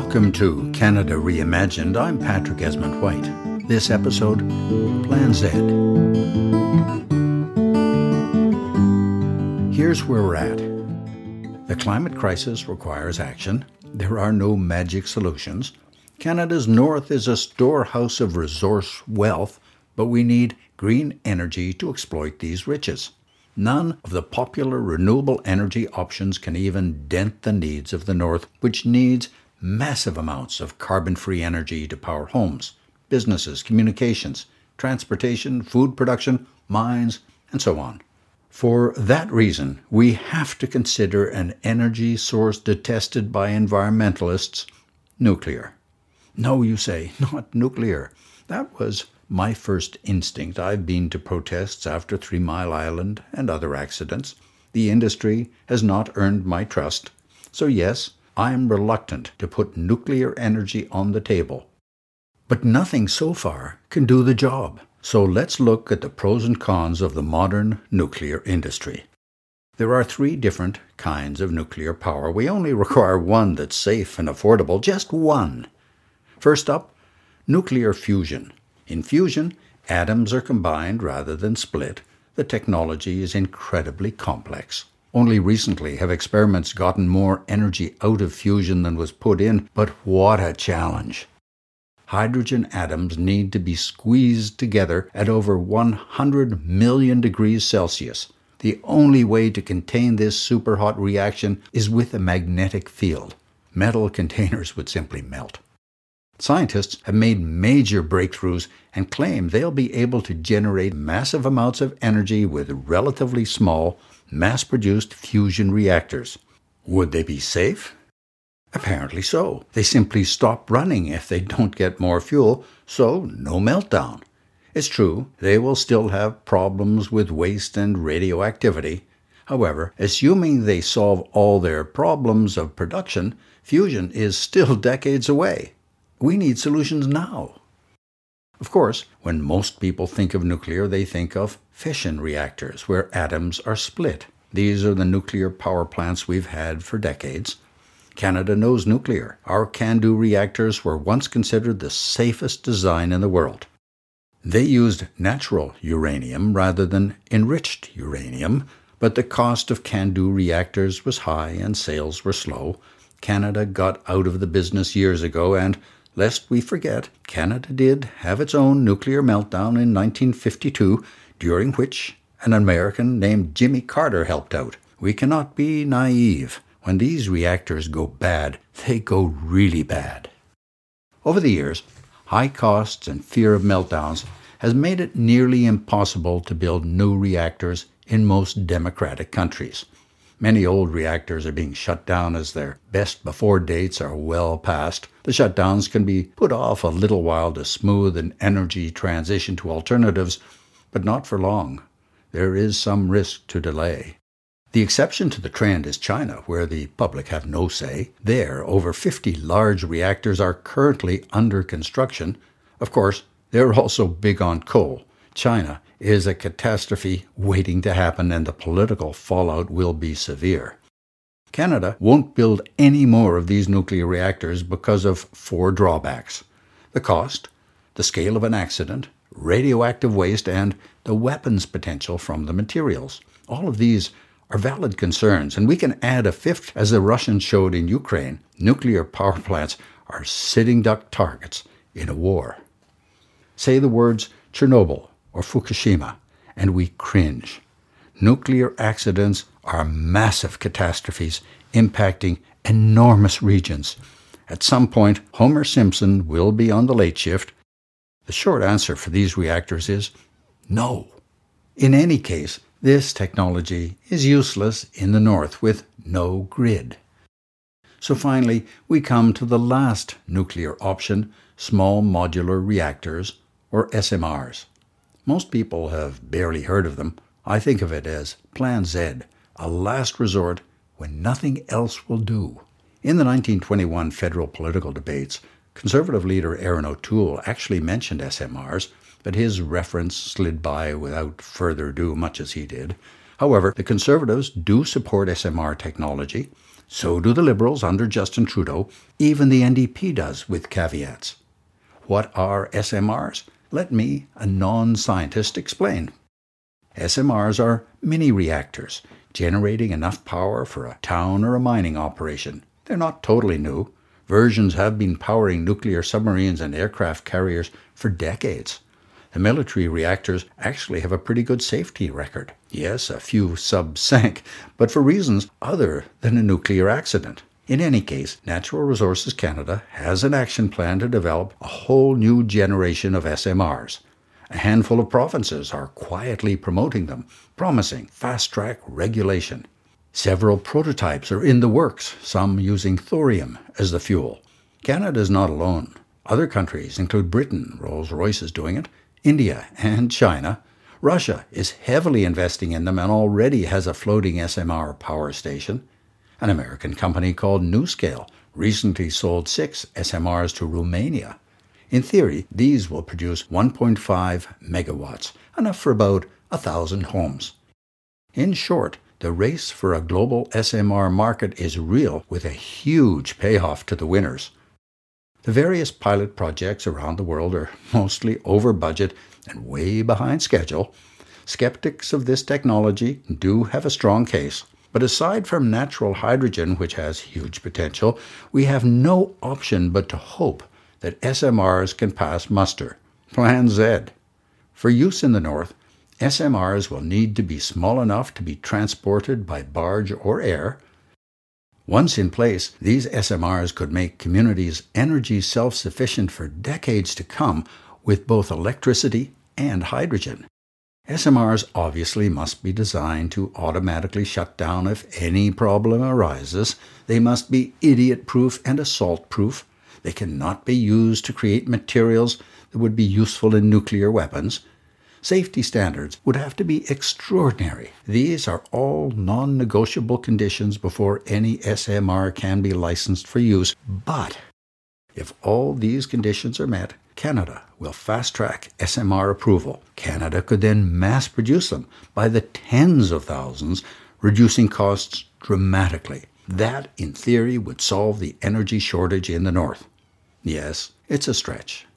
Welcome to Canada Reimagined. I'm Patrick Esmonde-White. This episode, Plan Z. Here's where we're at. The climate crisis requires action. There are no magic solutions. Canada's north is a storehouse of resource wealth, but we need green energy to exploit these riches. None of the popular renewable energy options can even dent the needs of the North, which needs massive amounts of carbon free energy to power homes, businesses, communications, transportation, food production, mines, and so on. For that reason, we have to consider an energy source detested by environmentalists nuclear. No, you say, not nuclear. That was my first instinct. I've been to protests after Three Mile Island and other accidents. The industry has not earned my trust. So, yes, I am reluctant to put nuclear energy on the table. But nothing so far can do the job. So let's look at the pros and cons of the modern nuclear industry. There are three different kinds of nuclear power. We only require one that's safe and affordable, just one. First up, nuclear fusion. In fusion, atoms are combined rather than split. The technology is incredibly complex. Only recently have experiments gotten more energy out of fusion than was put in, but what a challenge! Hydrogen atoms need to be squeezed together at over 100 million degrees Celsius. The only way to contain this superhot reaction is with a magnetic field. Metal containers would simply melt. Scientists have made major breakthroughs and claim they'll be able to generate massive amounts of energy with relatively small, mass produced fusion reactors. Would they be safe? Apparently so. They simply stop running if they don't get more fuel, so no meltdown. It's true, they will still have problems with waste and radioactivity. However, assuming they solve all their problems of production, fusion is still decades away. We need solutions now. Of course, when most people think of nuclear, they think of fission reactors, where atoms are split. These are the nuclear power plants we've had for decades. Canada knows nuclear. Our CANDU reactors were once considered the safest design in the world. They used natural uranium rather than enriched uranium, but the cost of CANDU reactors was high and sales were slow. Canada got out of the business years ago, and lest we forget, Canada did have its own nuclear meltdown in 1952, during which an American named Jimmy Carter helped out. We cannot be naive. When these reactors go bad, they go really bad. Over the years, high costs and fear of meltdowns has made it nearly impossible to build new reactors in most democratic countries. Many old reactors are being shut down as their best before dates are well past. The shutdowns can be put off a little while to smooth an energy transition to alternatives, but not for long. There is some risk to delay. The exception to the trend is China, where the public have no say. There, over 50 large reactors are currently under construction. Of course, they're also big on coal. China is a catastrophe waiting to happen, and the political fallout will be severe. Canada won't build any more of these nuclear reactors because of four drawbacks the cost, the scale of an accident, radioactive waste, and the weapons potential from the materials. All of these are valid concerns, and we can add a fifth, as the Russians showed in Ukraine. Nuclear power plants are sitting duck targets in a war. Say the words Chernobyl or Fukushima, and we cringe. Nuclear accidents are massive catastrophes impacting enormous regions. At some point, Homer Simpson will be on the late shift. The short answer for these reactors is no. In any case, this technology is useless in the north with no grid. So finally, we come to the last nuclear option small modular reactors, or SMRs. Most people have barely heard of them. I think of it as Plan Z, a last resort when nothing else will do. In the 1921 federal political debates, conservative leader Erin O'Toole actually mentioned SMRs, but his reference slid by without further ado, much as he did. However, the Conservatives do support SMR technology. So do the Liberals under Justin Trudeau. Even the NDP does, with caveats. What are SMRs? Let me, a non scientist, explain. SMRs are mini reactors, generating enough power for a town or a mining operation. They're not totally new. Versions have been powering nuclear submarines and aircraft carriers for decades. The military reactors actually have a pretty good safety record. Yes, a few subs sank, but for reasons other than a nuclear accident. In any case, Natural Resources Canada has an action plan to develop a whole new generation of SMRs. A handful of provinces are quietly promoting them, promising fast track regulation. Several prototypes are in the works, some using thorium as the fuel. Canada is not alone. Other countries include Britain, Rolls Royce is doing it, India, and China. Russia is heavily investing in them and already has a floating SMR power station. An American company called NuScale recently sold six SMRs to Romania. In theory, these will produce 1.5 megawatts, enough for about a thousand homes. In short, the race for a global SMR market is real with a huge payoff to the winners. The various pilot projects around the world are mostly over budget and way behind schedule. Skeptics of this technology do have a strong case. But aside from natural hydrogen, which has huge potential, we have no option but to hope that SMRs can pass muster. Plan Z. For use in the North, SMRs will need to be small enough to be transported by barge or air. Once in place, these SMRs could make communities energy self sufficient for decades to come with both electricity and hydrogen. SMRs obviously must be designed to automatically shut down if any problem arises. They must be idiot proof and assault proof. They cannot be used to create materials that would be useful in nuclear weapons. Safety standards would have to be extraordinary. These are all non negotiable conditions before any SMR can be licensed for use. But if all these conditions are met, Canada will fast track SMR approval. Canada could then mass produce them by the tens of thousands, reducing costs dramatically. That, in theory, would solve the energy shortage in the North. Yes, it's a stretch.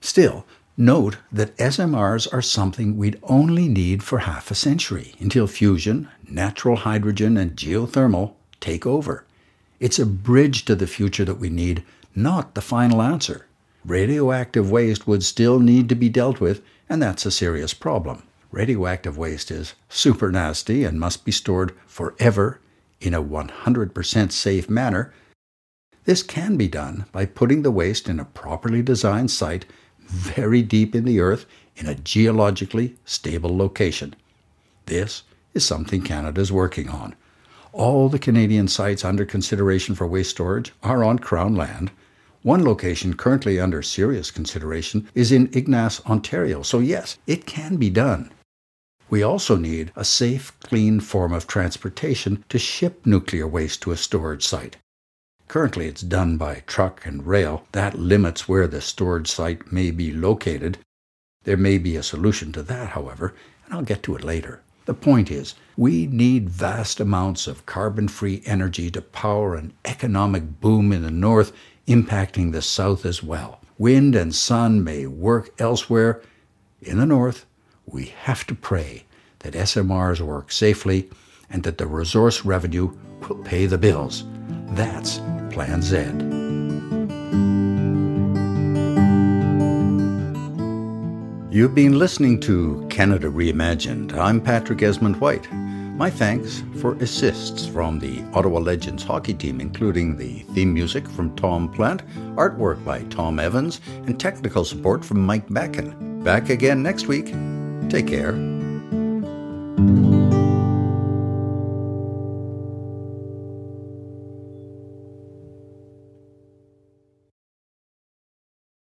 Still, Note that SMRs are something we'd only need for half a century until fusion, natural hydrogen, and geothermal take over. It's a bridge to the future that we need, not the final answer. Radioactive waste would still need to be dealt with, and that's a serious problem. Radioactive waste is super nasty and must be stored forever in a 100% safe manner. This can be done by putting the waste in a properly designed site very deep in the earth in a geologically stable location. This is something Canada is working on. All the Canadian sites under consideration for waste storage are on Crown land. One location currently under serious consideration is in Ignace, Ontario, so yes, it can be done. We also need a safe, clean form of transportation to ship nuclear waste to a storage site. Currently, it's done by truck and rail. That limits where the storage site may be located. There may be a solution to that, however, and I'll get to it later. The point is, we need vast amounts of carbon free energy to power an economic boom in the north, impacting the south as well. Wind and sun may work elsewhere. In the north, we have to pray that SMRs work safely and that the resource revenue will pay the bills. That's Plan Z. You've been listening to Canada Reimagined. I'm Patrick Esmonde-White. My thanks for assists from the Ottawa Legends hockey team, including the theme music from Tom Plant, artwork by Tom Evans, and technical support from Mike Backen. Back again next week. Take care